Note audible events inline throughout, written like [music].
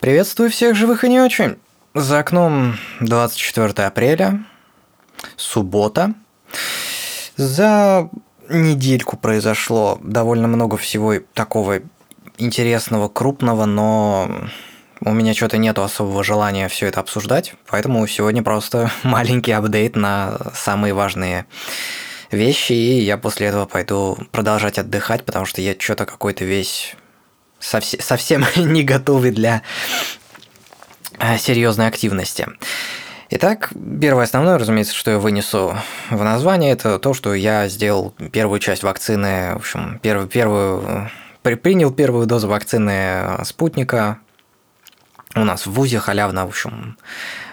Приветствую всех живых и не очень. За окном 24 апреля, суббота. За недельку произошло довольно много всего такого интересного, крупного, но у меня что-то нету особого желания все это обсуждать, поэтому сегодня просто [laughs] маленький апдейт на самые важные вещи, и я после этого пойду продолжать отдыхать, потому что я что-то какой-то весь совсем, совсем [laughs] не готовый для э, серьезной активности. Итак, первое основное, разумеется, что я вынесу в название, это то, что я сделал первую часть вакцины, в общем, первую, первую принял первую дозу вакцины спутника. У нас в ВУЗе халявно, в общем,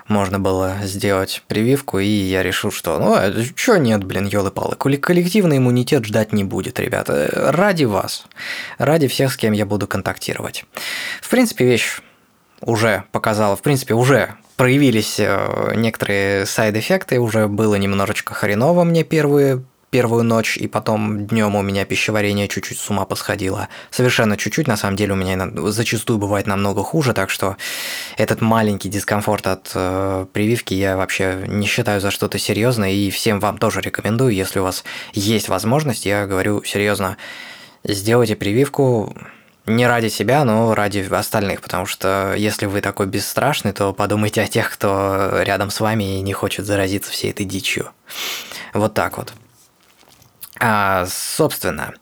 можно было сделать прививку, и я решил, что ну, а что нет, блин, елы-палы, коллективный иммунитет ждать не будет, ребята, ради вас, ради всех, с кем я буду контактировать. В принципе, вещь уже показала, в принципе, уже проявились э, некоторые сайд-эффекты, уже было немножечко хреново мне первые первую ночь, и потом днем у меня пищеварение чуть-чуть с ума посходило. Совершенно чуть-чуть, на самом деле у меня зачастую бывает намного хуже, так что этот маленький дискомфорт от э, прививки я вообще не считаю за что-то серьезное, и всем вам тоже рекомендую, если у вас есть возможность, я говорю серьезно, сделайте прививку, не ради себя, но ради остальных, потому что если вы такой бесстрашный, то подумайте о тех, кто рядом с вами и не хочет заразиться всей этой дичью. Вот так вот. А, собственно,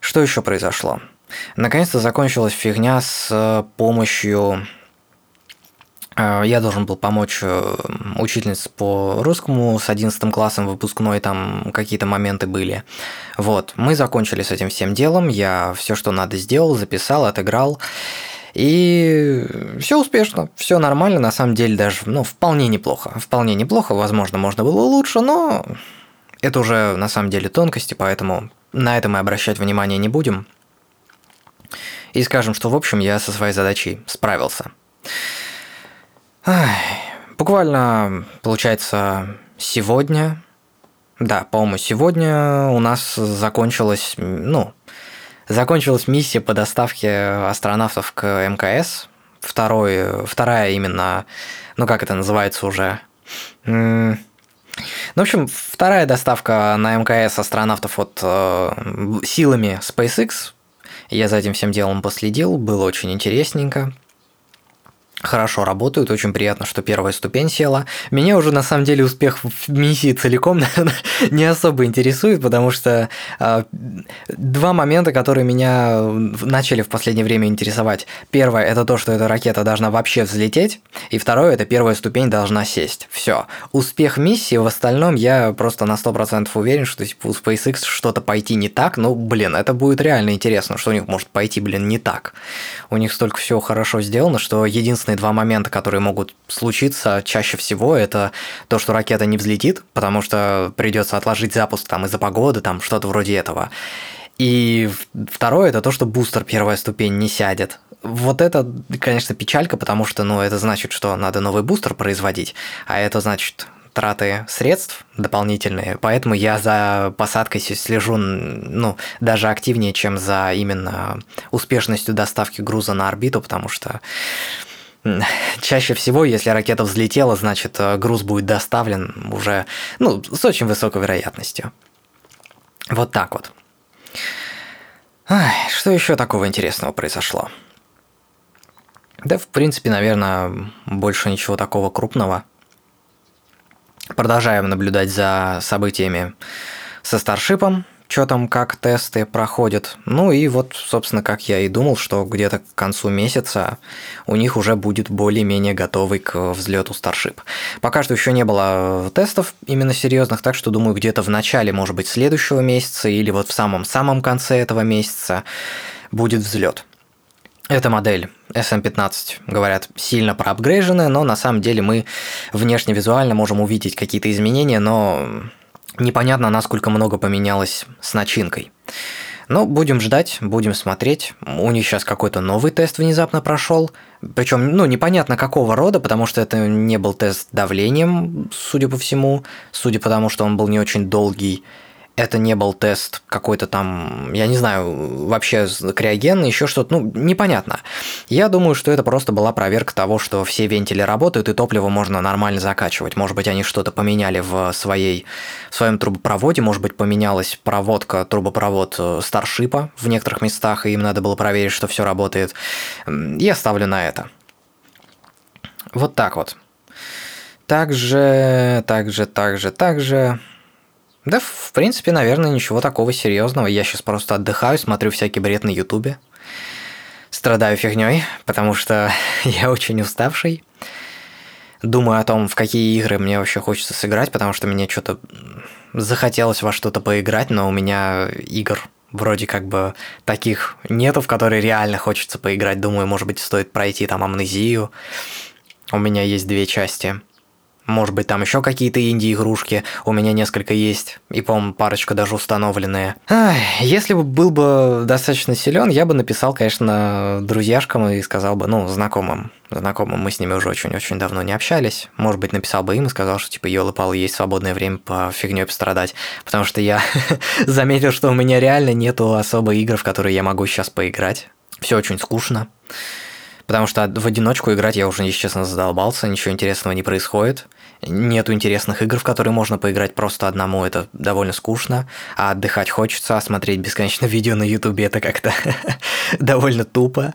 что еще произошло? Наконец-то закончилась фигня с помощью а, я должен был помочь э, учительнице по русскому с 11 классом выпускной, там какие-то моменты были. Вот, мы закончили с этим всем делом, я все, что надо, сделал, записал, отыграл. И все успешно, все нормально, на самом деле даже, ну, вполне неплохо. Вполне неплохо, возможно, можно было лучше, но это уже на самом деле тонкости, поэтому на это мы обращать внимание не будем. И скажем, что в общем я со своей задачей справился. Ай, буквально, получается, сегодня, да, по-моему, сегодня у нас закончилась, ну, закончилась миссия по доставке астронавтов к МКС. Второй, вторая именно, ну как это называется уже, ну, в общем, вторая доставка на МКС астронавтов от э, силами SpaceX. Я за этим всем делом последил, было очень интересненько хорошо работают, очень приятно, что первая ступень села. Меня уже на самом деле успех в миссии целиком [laughs] не особо интересует, потому что э, два момента, которые меня начали в последнее время интересовать. Первое это то, что эта ракета должна вообще взлететь, и второе это первая ступень должна сесть. Все. Успех миссии в остальном я просто на 100% уверен, что типа у SpaceX что-то пойти не так, ну блин, это будет реально интересно, что у них может пойти, блин, не так. У них столько всего хорошо сделано, что единственное единственные два момента, которые могут случиться чаще всего, это то, что ракета не взлетит, потому что придется отложить запуск там из-за погоды, там что-то вроде этого. И второе это то, что бустер первая ступень не сядет. Вот это, конечно, печалька, потому что, ну, это значит, что надо новый бустер производить, а это значит траты средств дополнительные, поэтому я за посадкой слежу, ну, даже активнее, чем за именно успешностью доставки груза на орбиту, потому что [laughs] Чаще всего, если ракета взлетела, значит э, груз будет доставлен уже ну, с очень высокой вероятностью. Вот так вот. Ай, что еще такого интересного произошло? Да, в принципе, наверное, больше ничего такого крупного. Продолжаем наблюдать за событиями со Старшипом, что там, как тесты проходят. Ну и вот, собственно, как я и думал, что где-то к концу месяца у них уже будет более-менее готовый к взлету Starship. Пока что еще не было тестов именно серьезных, так что думаю, где-то в начале, может быть, следующего месяца или вот в самом-самом конце этого месяца будет взлет. Эта модель SM15, говорят, сильно проапгрейженная, но на самом деле мы внешне-визуально можем увидеть какие-то изменения, но непонятно, насколько много поменялось с начинкой. Но будем ждать, будем смотреть. У них сейчас какой-то новый тест внезапно прошел. Причем, ну, непонятно какого рода, потому что это не был тест давлением, судя по всему, судя по тому, что он был не очень долгий. Это не был тест какой-то там, я не знаю, вообще криогенный, еще что-то, ну, непонятно. Я думаю, что это просто была проверка того, что все вентили работают и топливо можно нормально закачивать. Может быть, они что-то поменяли в, своей, в своем трубопроводе, может быть, поменялась проводка, трубопровод э, Старшипа в некоторых местах, и им надо было проверить, что все работает. Я ставлю на это. Вот так вот. Также, также, также, также. Да, в принципе, наверное, ничего такого серьезного. Я сейчас просто отдыхаю, смотрю всякий бред на Ютубе. Страдаю фигней, потому что [laughs] я очень уставший. Думаю о том, в какие игры мне вообще хочется сыграть, потому что мне что-то захотелось во что-то поиграть, но у меня игр вроде как бы таких нету, в которые реально хочется поиграть. Думаю, может быть, стоит пройти там амнезию. У меня есть две части. Может быть, там еще какие-то инди-игрушки. У меня несколько есть. И, по-моему, парочка даже установленные. Ах, если бы был бы достаточно силен, я бы написал, конечно, друзьяшкам и сказал бы, ну, знакомым. Знакомым мы с ними уже очень-очень давно не общались. Может быть, написал бы им и сказал, что типа, ёлы пал есть свободное время по фигней пострадать. Потому что я [laughs] заметил, что у меня реально нету особо игр, в которые я могу сейчас поиграть. Все очень скучно. Потому что в одиночку играть я уже, если честно, задолбался, ничего интересного не происходит. Нету интересных игр, в которые можно поиграть просто одному, это довольно скучно. А отдыхать хочется, а смотреть бесконечно [laughs] видео на ютубе это как-то [laughs] довольно тупо.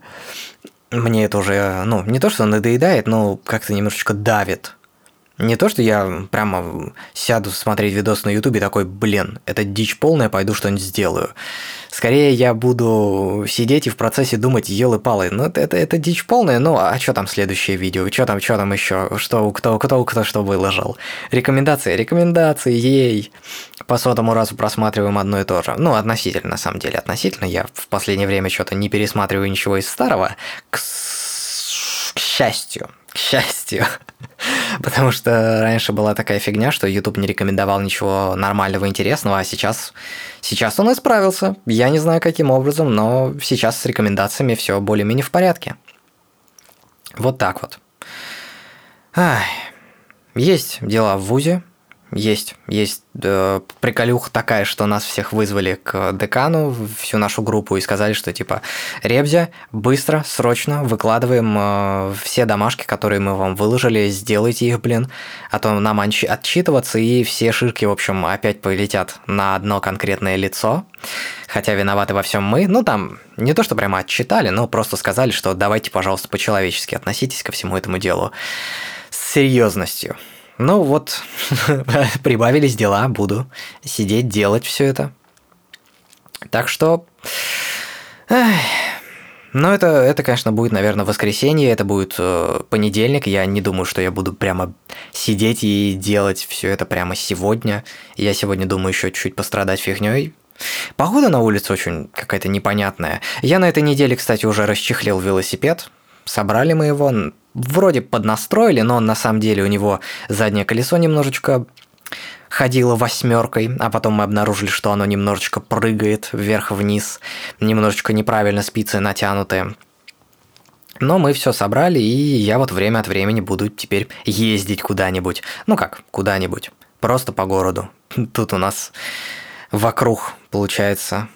Мне это уже, ну, не то, что надоедает, но как-то немножечко давит. Не то, что я прямо сяду смотреть видос на ютубе такой, блин, это дичь полная, пойду что-нибудь сделаю. Скорее я буду сидеть и в процессе думать, елы палы, ну это, это дичь полная, ну а что там следующее видео, что там, что там еще, что, кто, кто, кто что выложил. Рекомендации, рекомендации, ей. По сотому разу просматриваем одно и то же. Ну, относительно, на самом деле, относительно. Я в последнее время что-то не пересматриваю ничего из старого. К, к счастью, к счастью. [laughs] Потому что раньше была такая фигня, что YouTube не рекомендовал ничего нормального, интересного, а сейчас, сейчас он исправился. Я не знаю, каким образом, но сейчас с рекомендациями все более-менее в порядке. Вот так вот. Ай. Есть дела в ВУЗе, есть, есть э, приколюха такая, что нас всех вызвали к декану, всю нашу группу, и сказали, что типа, Ребзя, быстро, срочно выкладываем э, все домашки, которые мы вам выложили, сделайте их, блин, а то нам отчитываться, и все ширки, в общем, опять полетят на одно конкретное лицо. Хотя виноваты во всем мы. Ну, там, не то, что прямо отчитали, но просто сказали, что давайте, пожалуйста, по-человечески относитесь ко всему этому делу с серьезностью. Ну вот, [laughs] прибавились дела, буду сидеть, делать все это. Так что... Ну, это, это, конечно, будет, наверное, воскресенье, это будет э, понедельник. Я не думаю, что я буду прямо сидеть и делать все это прямо сегодня. Я сегодня думаю еще чуть-чуть пострадать фигней. Погода на улице очень какая-то непонятная. Я на этой неделе, кстати, уже расчехлил велосипед. Собрали мы его, вроде поднастроили, но на самом деле у него заднее колесо немножечко ходило восьмеркой, а потом мы обнаружили, что оно немножечко прыгает вверх-вниз, немножечко неправильно спицы натянутые. Но мы все собрали, и я вот время от времени буду теперь ездить куда-нибудь. Ну как, куда-нибудь. Просто по городу. Тут у нас вокруг, получается,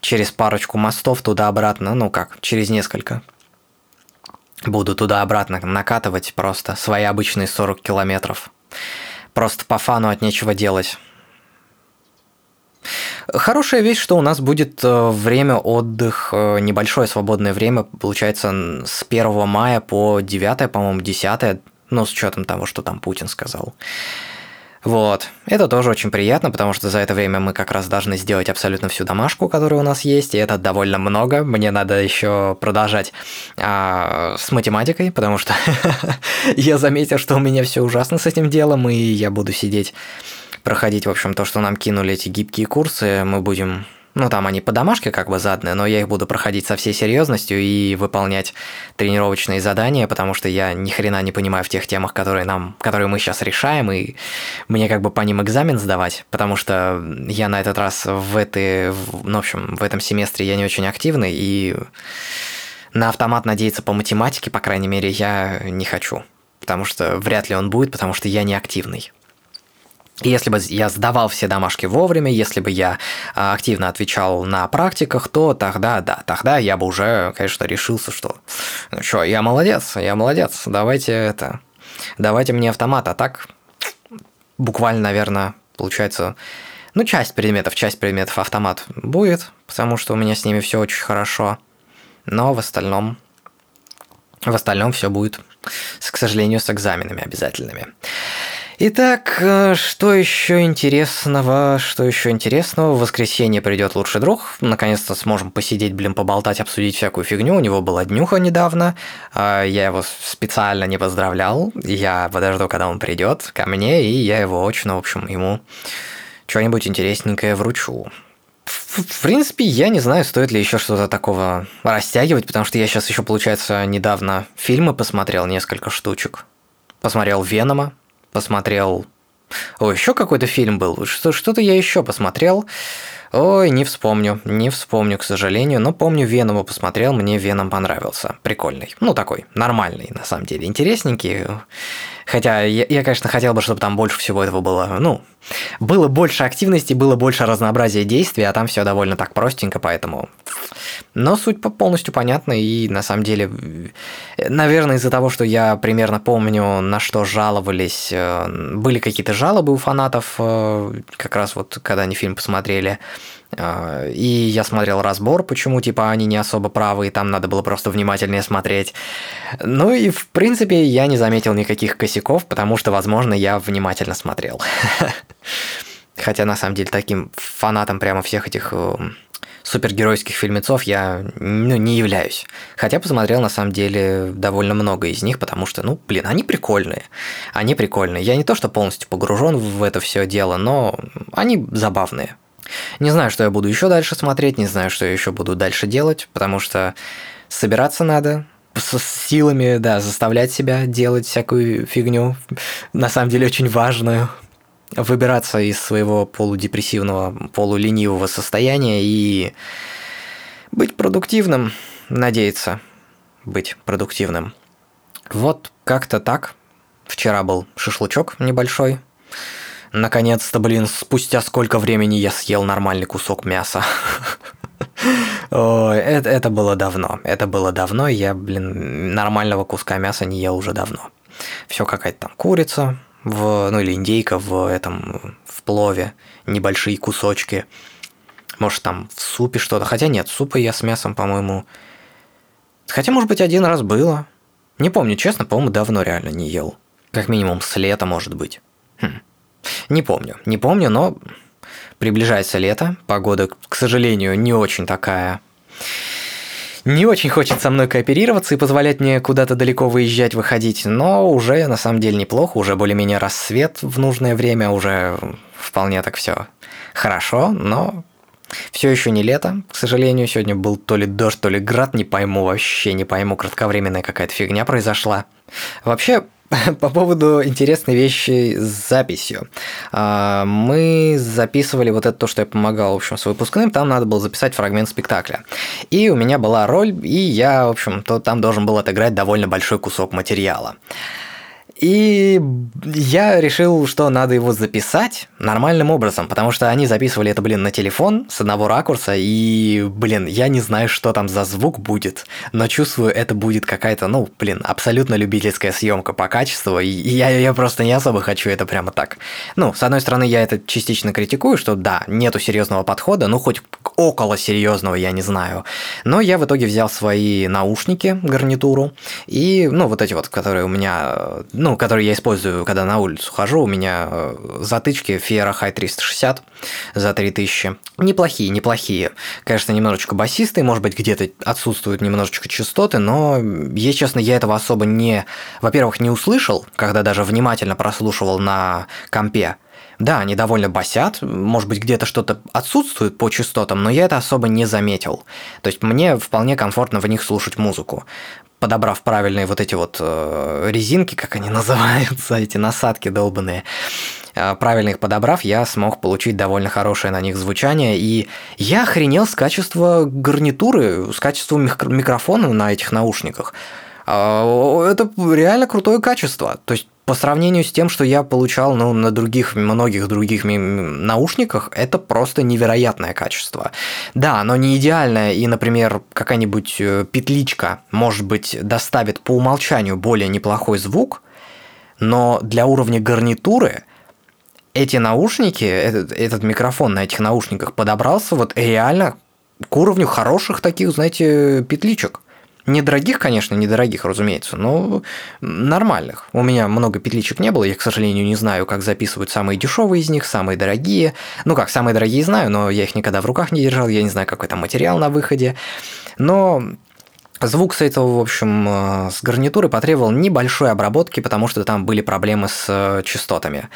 через парочку мостов туда-обратно, ну как, через несколько. Буду туда-обратно накатывать просто свои обычные 40 километров. Просто по фану от нечего делать. Хорошая вещь, что у нас будет э, время отдых, э, небольшое свободное время, получается, с 1 мая по 9, по-моему, 10, ну, с учетом того, что там Путин сказал. Вот. Это тоже очень приятно, потому что за это время мы как раз должны сделать абсолютно всю домашку, которая у нас есть, и это довольно много. Мне надо еще продолжать а, с математикой, потому что [laughs] я заметил, что у меня все ужасно с этим делом, и я буду сидеть, проходить, в общем, то, что нам кинули эти гибкие курсы, мы будем ну, там они по домашке как бы заданные, но я их буду проходить со всей серьезностью и выполнять тренировочные задания, потому что я ни хрена не понимаю в тех темах, которые нам, которые мы сейчас решаем, и мне как бы по ним экзамен сдавать, потому что я на этот раз в этой, в, ну, в общем, в этом семестре я не очень активный, и на автомат надеяться по математике, по крайней мере, я не хочу, потому что вряд ли он будет, потому что я не активный. Если бы я сдавал все домашки вовремя, если бы я а, активно отвечал на практиках, то тогда, да, тогда я бы уже, конечно, решился, что ну что, я молодец, я молодец, давайте это, давайте мне автомат, а так буквально, наверное, получается, ну, часть предметов, часть предметов автомат будет, потому что у меня с ними все очень хорошо, но в остальном, в остальном все будет, к сожалению, с экзаменами обязательными. Итак, э, что еще интересного? Что еще интересного? В воскресенье придет лучший друг. Наконец-то сможем посидеть, блин, поболтать, обсудить всякую фигню. У него была днюха недавно. А, я его специально не поздравлял. Я подожду, когда он придет ко мне, и я его очно, в общем, ему что-нибудь интересненькое вручу. В принципе, я не знаю, стоит ли еще что-то такого растягивать, потому что я сейчас еще, получается, недавно фильмы посмотрел, несколько штучек. Посмотрел Венома, посмотрел... О, еще какой-то фильм был. Что- что-то я еще посмотрел. Ой, не вспомню, не вспомню, к сожалению, но помню, Венома посмотрел, мне Веном понравился. Прикольный. Ну, такой, нормальный, на самом деле, интересненький. Хотя я, я, конечно, хотел бы, чтобы там больше всего этого было, ну, было больше активности, было больше разнообразия действий, а там все довольно так простенько, поэтому... Но суть полностью понятна, и на самом деле, наверное, из-за того, что я примерно помню, на что жаловались, э, были какие-то жалобы у фанатов, э, как раз вот когда они фильм посмотрели, и я смотрел разбор, почему, типа, они не особо правы, и там надо было просто внимательнее смотреть. Ну и, в принципе, я не заметил никаких косяков, потому что, возможно, я внимательно смотрел. [laughs] Хотя, на самом деле, таким фанатом прямо всех этих э, супергеройских фильмецов я ну, не являюсь. Хотя посмотрел, на самом деле, довольно много из них, потому что, ну, блин, они прикольные. Они прикольные. Я не то, что полностью погружен в это все дело, но они забавные. Не знаю, что я буду еще дальше смотреть, не знаю, что я еще буду дальше делать, потому что собираться надо, с силами, да, заставлять себя делать всякую фигню, на самом деле очень важную, выбираться из своего полудепрессивного, полуленивого состояния и быть продуктивным, надеяться быть продуктивным. Вот как-то так. Вчера был шашлычок небольшой, Наконец-то, блин, спустя сколько времени я съел нормальный кусок мяса. Это, это было давно. Это было давно. Я, блин, нормального куска мяса не ел уже давно. Все какая-то там курица, в, ну или индейка в этом в плове, небольшие кусочки. Может там в супе что-то. Хотя нет, супа я с мясом, по-моему. Хотя, может быть, один раз было. Не помню, честно, по-моему, давно реально не ел. Как минимум с лета, может быть. Не помню, не помню, но приближается лето, погода, к сожалению, не очень такая не очень хочет со мной кооперироваться и позволять мне куда-то далеко выезжать, выходить, но уже на самом деле неплохо, уже более-менее рассвет в нужное время, уже вполне так все хорошо, но все еще не лето, к сожалению. Сегодня был то ли дождь, то ли град, не пойму вообще, не пойму, кратковременная какая-то фигня произошла. Вообще, [laughs] По поводу интересной вещи с записью. А, мы записывали вот это то, что я помогал, в общем, с выпускным, там надо было записать фрагмент спектакля. И у меня была роль, и я, в общем, то там должен был отыграть довольно большой кусок материала. И я решил, что надо его записать нормальным образом, потому что они записывали это, блин, на телефон с одного ракурса, и, блин, я не знаю, что там за звук будет, но чувствую, это будет какая-то, ну, блин, абсолютно любительская съемка по качеству, и я, я просто не особо хочу это прямо так. Ну, с одной стороны, я это частично критикую, что да, нету серьезного подхода, ну, хоть около серьезного, я не знаю, но я в итоге взял свои наушники, гарнитуру, и, ну, вот эти вот, которые у меня, ну, который я использую, когда на улицу хожу, у меня э, затычки Fiera High 360 за 3000. Неплохие, неплохие. Конечно, немножечко басистые, может быть, где-то отсутствуют немножечко частоты, но, если честно, я этого особо не, во-первых, не услышал, когда даже внимательно прослушивал на компе, да, они довольно басят, может быть, где-то что-то отсутствует по частотам, но я это особо не заметил. То есть мне вполне комфортно в них слушать музыку подобрав правильные вот эти вот э, резинки, как они [laughs] называются, эти насадки долбанные, э, правильно их подобрав, я смог получить довольно хорошее на них звучание, и я охренел с качества гарнитуры, с качеством микрофона на этих наушниках. А, это реально крутое качество. То есть по сравнению с тем, что я получал ну, на других, многих других наушниках, это просто невероятное качество. Да, оно не идеальное, и, например, какая-нибудь э, петличка, может быть, доставит по умолчанию более неплохой звук, но для уровня гарнитуры эти наушники, этот, этот микрофон на этих наушниках подобрался вот реально к уровню хороших таких, знаете, петличек. Недорогих, конечно, недорогих, разумеется, но нормальных. У меня много петличек не было, я, к сожалению, не знаю, как записывают самые дешевые из них, самые дорогие. Ну как, самые дорогие знаю, но я их никогда в руках не держал, я не знаю, какой там материал на выходе. Но Звук с этого, в общем, э, с гарнитуры потребовал небольшой обработки, потому что там были проблемы с э, частотами.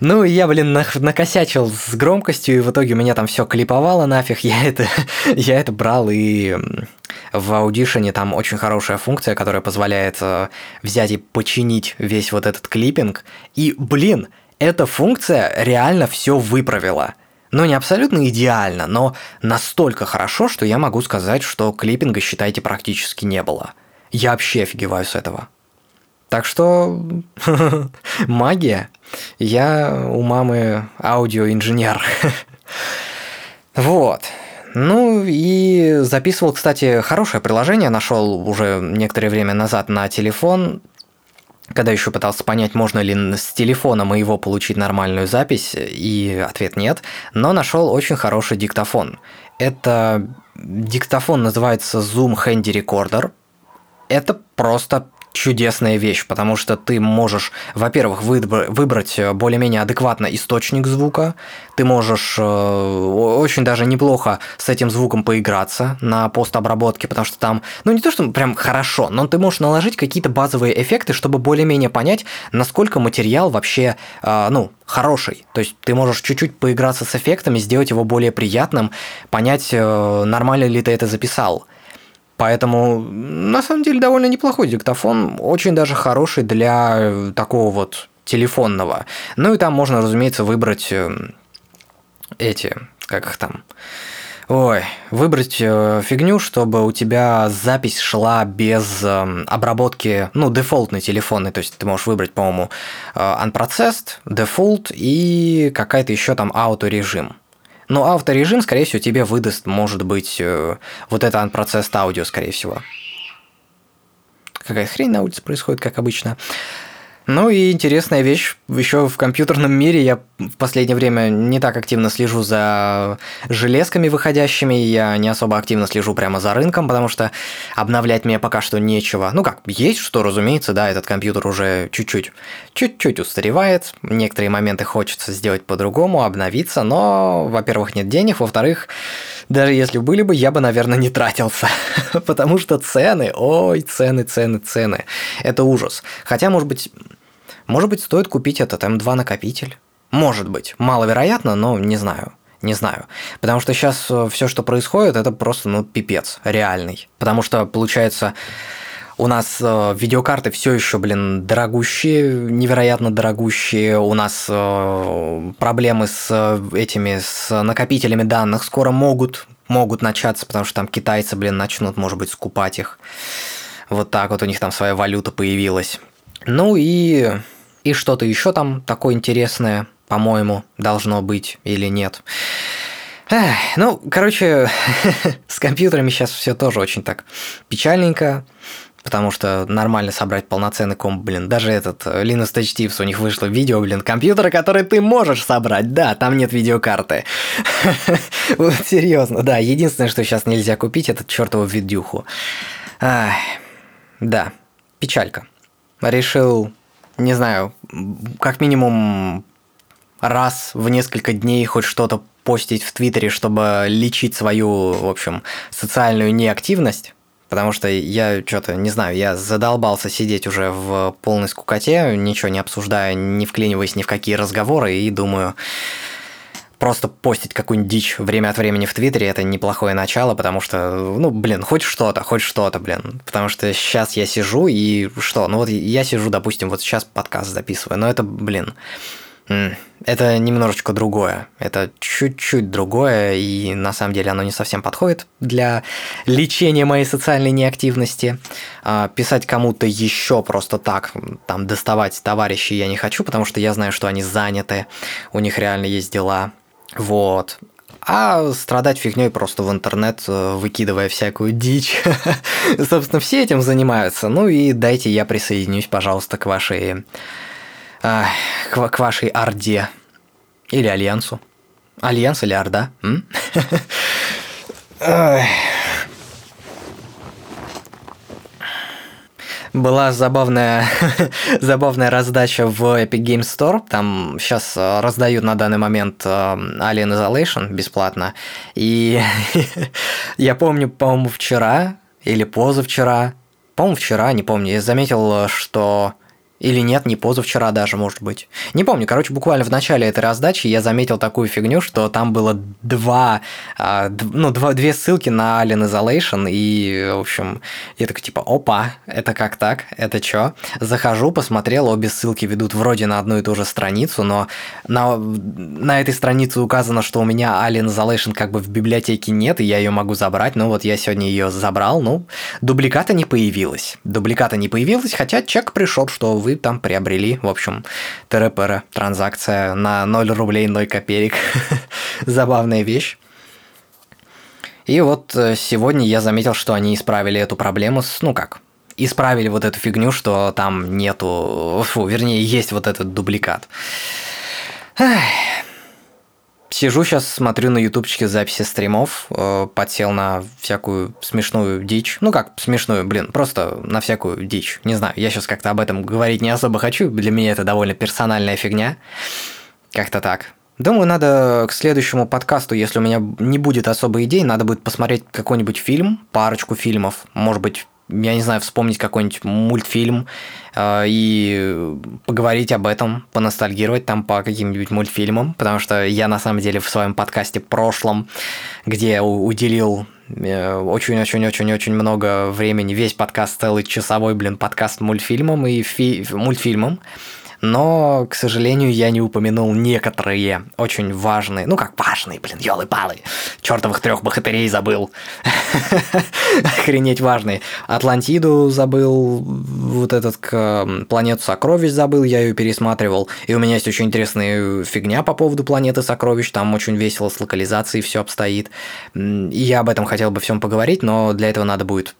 Ну, я, блин, накосячил с громкостью, и в итоге у меня там все клиповало нафиг. [laughs] Я это, я это брал, и в Audition там очень хорошая функция, которая позволяет э, взять и починить весь вот этот клиппинг. И, блин, эта функция реально все выправила – ну, не абсолютно идеально, но настолько хорошо, что я могу сказать, что клиппинга, считайте, практически не было. Я вообще офигеваю с этого. Так что [laughs] магия. Я у мамы аудиоинженер. [laughs] вот. Ну и записывал, кстати, хорошее приложение, нашел уже некоторое время назад на телефон когда еще пытался понять, можно ли с телефона моего получить нормальную запись, и ответ нет, но нашел очень хороший диктофон. Это диктофон называется Zoom Handy Recorder. Это просто чудесная вещь, потому что ты можешь, во-первых, выбрать э, более-менее адекватно источник звука, ты можешь э, очень даже неплохо с этим звуком поиграться на постобработке, потому что там, ну не то, что прям хорошо, но ты можешь наложить какие-то базовые эффекты, чтобы более-менее понять, насколько материал вообще, э, ну, хороший. То есть ты можешь чуть-чуть поиграться с эффектами, сделать его более приятным, понять, нормально ли ты это записал. Поэтому, на самом деле, довольно неплохой диктофон, очень даже хороший для такого вот телефонного. Ну и там можно, разумеется, выбрать эм, эти, как их там, Ой, выбрать э, фигню, чтобы у тебя запись шла без э, обработки, ну, дефолтной телефонной, то есть ты можешь выбрать, по-моему, э, unprocessed, default и какая-то еще там ауторежим. Но авторежим, скорее всего, тебе выдаст, может быть, э, вот это unprocessed аудио, скорее всего. Какая хрень на улице происходит, как обычно. Ну и интересная вещь, еще в компьютерном мире я в последнее время не так активно слежу за железками выходящими, я не особо активно слежу прямо за рынком, потому что обновлять мне пока что нечего. Ну как, есть что, разумеется, да, этот компьютер уже чуть-чуть, чуть-чуть устаревает, некоторые моменты хочется сделать по-другому, обновиться, но, во-первых, нет денег, во-вторых, даже если были бы, я бы, наверное, не тратился, [laughs] потому что цены, ой, цены, цены, цены, это ужас. Хотя, может быть, может быть, стоит купить этот М2 накопитель? Может быть. Маловероятно, но не знаю. Не знаю. Потому что сейчас э, все, что происходит, это просто, ну, пипец реальный. Потому что, получается, у нас э, видеокарты все еще, блин, дорогущие, невероятно дорогущие. У нас э, проблемы с э, этими, с накопителями данных скоро могут, могут начаться, потому что там китайцы, блин, начнут, может быть, скупать их. Вот так вот у них там своя валюта появилась. Ну и и что-то еще там такое интересное, по-моему, должно быть или нет. Эх, ну, короче, [laughs] с компьютерами сейчас все тоже очень так печальненько, потому что нормально собрать полноценный комп, блин, даже этот э, Linux Touch Tips, у них вышло видео, блин, компьютера, который ты можешь собрать, да, там нет видеокарты. [laughs] Вот серьезно, да, единственное, что сейчас нельзя купить, это чертову видюху. Да, печалька. Решил не знаю, как минимум раз в несколько дней хоть что-то постить в Твиттере, чтобы лечить свою, в общем, социальную неактивность. Потому что я что-то, не знаю, я задолбался сидеть уже в полной скукоте, ничего не обсуждая, не вклиниваясь ни в какие разговоры, и думаю, просто постить какую-нибудь дичь время от времени в Твиттере – это неплохое начало, потому что, ну, блин, хоть что-то, хоть что-то, блин. Потому что сейчас я сижу и что? Ну вот я сижу, допустим, вот сейчас подкаст записываю, но это, блин, Это немножечко другое. Это чуть-чуть другое, и на самом деле оно не совсем подходит для лечения моей социальной неактивности. А, писать кому-то еще просто так, там доставать товарищей я не хочу, потому что я знаю, что они заняты, у них реально есть дела. Вот. А страдать фигней просто в интернет, э, выкидывая всякую дичь. [laughs] Собственно, все этим занимаются. Ну и дайте я присоединюсь, пожалуйста, к вашей к, к вашей Орде. Или Альянсу. Альянс или Орда? [laughs] Была забавная, [laughs] забавная раздача в Epic Games Store. Там сейчас э, раздают на данный момент э, Alien Isolation бесплатно. И [laughs] я помню, по-моему, вчера или позавчера, по-моему, вчера, не помню, я заметил, что или нет, не позавчера даже, может быть. Не помню, короче, буквально в начале этой раздачи я заметил такую фигню, что там было два, а, ну, два, две ссылки на Alien Isolation, и, в общем, я такой, типа, опа, это как так, это чё? Захожу, посмотрел, обе ссылки ведут вроде на одну и ту же страницу, но на, на этой странице указано, что у меня Alien Isolation как бы в библиотеке нет, и я ее могу забрать, ну вот я сегодня ее забрал, ну, дубликата не появилось. Дубликата не появилось, хотя чек пришел, что вы там приобрели, в общем, ТРПР, транзакция на 0 рублей 0 копеек. [laughs] Забавная вещь. И вот э, сегодня я заметил, что они исправили эту проблему с, ну как, исправили вот эту фигню, что там нету, фу, вернее, есть вот этот дубликат. Эх. Сижу сейчас, смотрю на ютубчике записи стримов, э, подсел на всякую смешную дичь. Ну как смешную, блин, просто на всякую дичь. Не знаю, я сейчас как-то об этом говорить не особо хочу, для меня это довольно персональная фигня. Как-то так. Думаю, надо к следующему подкасту, если у меня не будет особой идей, надо будет посмотреть какой-нибудь фильм, парочку фильмов, может быть, я не знаю, вспомнить какой-нибудь мультфильм э, и поговорить об этом, поностальгировать там по каким-нибудь мультфильмам, потому что я на самом деле в своем подкасте прошлом, где уделил очень-очень-очень-очень э, много времени, весь подкаст целый часовой, блин, подкаст мультфильмам и фи- мультфильмам, но, к сожалению, я не упомянул некоторые очень важные, ну как важные, блин, елы-палы, чертовых трех богатырей забыл. [laughs] Охренеть важные. Атлантиду забыл, вот этот к планету сокровищ забыл, я ее пересматривал. И у меня есть очень интересная фигня по поводу планеты сокровищ, там очень весело с локализацией все обстоит. И я об этом хотел бы всем поговорить, но для этого надо будет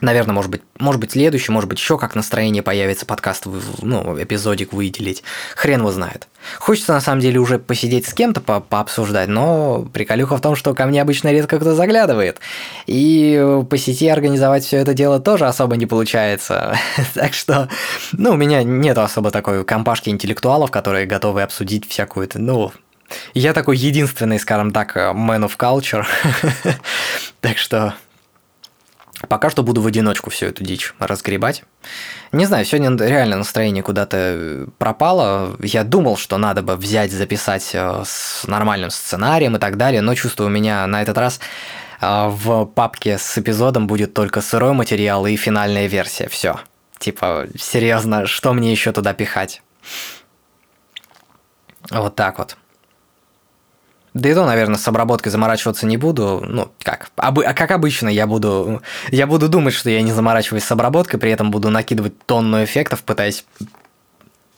Наверное, может быть, может быть следующий, может быть еще как настроение появится, подкаст, ну, эпизодик выделить. Хрен его знает. Хочется на самом деле уже посидеть с кем-то по пообсуждать, но приколюха в том, что ко мне обычно редко кто заглядывает. И по сети организовать все это дело тоже особо не получается. [laughs] так что, ну, у меня нет особо такой компашки интеллектуалов, которые готовы обсудить всякую-то, ну, я такой единственный, скажем так, man of culture. [laughs] так что Пока что буду в одиночку всю эту дичь разгребать. Не знаю, сегодня реально настроение куда-то э, пропало. Я думал, что надо бы взять, записать э, с нормальным сценарием и так далее, но чувствую, у меня на этот раз э, в папке с эпизодом будет только сырой материал и финальная версия. Все. Типа, серьезно, что мне еще туда пихать? Вот так вот. Да и то, наверное, с обработкой заморачиваться не буду. Ну, как, обы, а как обычно, я буду, я буду думать, что я не заморачиваюсь с обработкой, при этом буду накидывать тонну эффектов, пытаясь,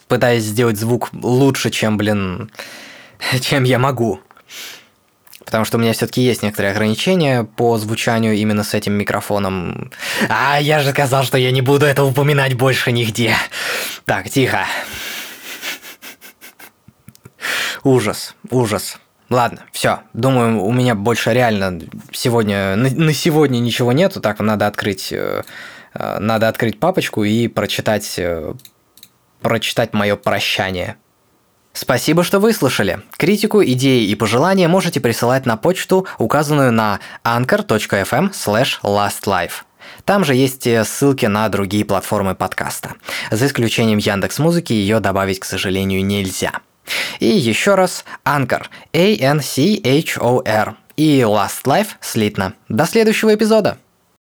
пытаясь сделать звук лучше, чем, блин, [laughs] чем я могу. Потому что у меня все-таки есть некоторые ограничения по звучанию именно с этим микрофоном. А, я же сказал, что я не буду это упоминать больше нигде. Так, тихо. Ужас, ужас. Ладно, все. Думаю, у меня больше реально сегодня на, на сегодня ничего нету. Так, надо открыть, э, э, надо открыть папочку и прочитать, э, прочитать мое прощание. Спасибо, что выслушали. Критику, идеи и пожелания можете присылать на почту, указанную на anchor.fm lastlife. Там же есть ссылки на другие платформы подкаста. За исключением Яндекс Музыки ее добавить, к сожалению, нельзя. И еще раз Anchor, A-N-C-H-O-R и Last Life слитно. До следующего эпизода!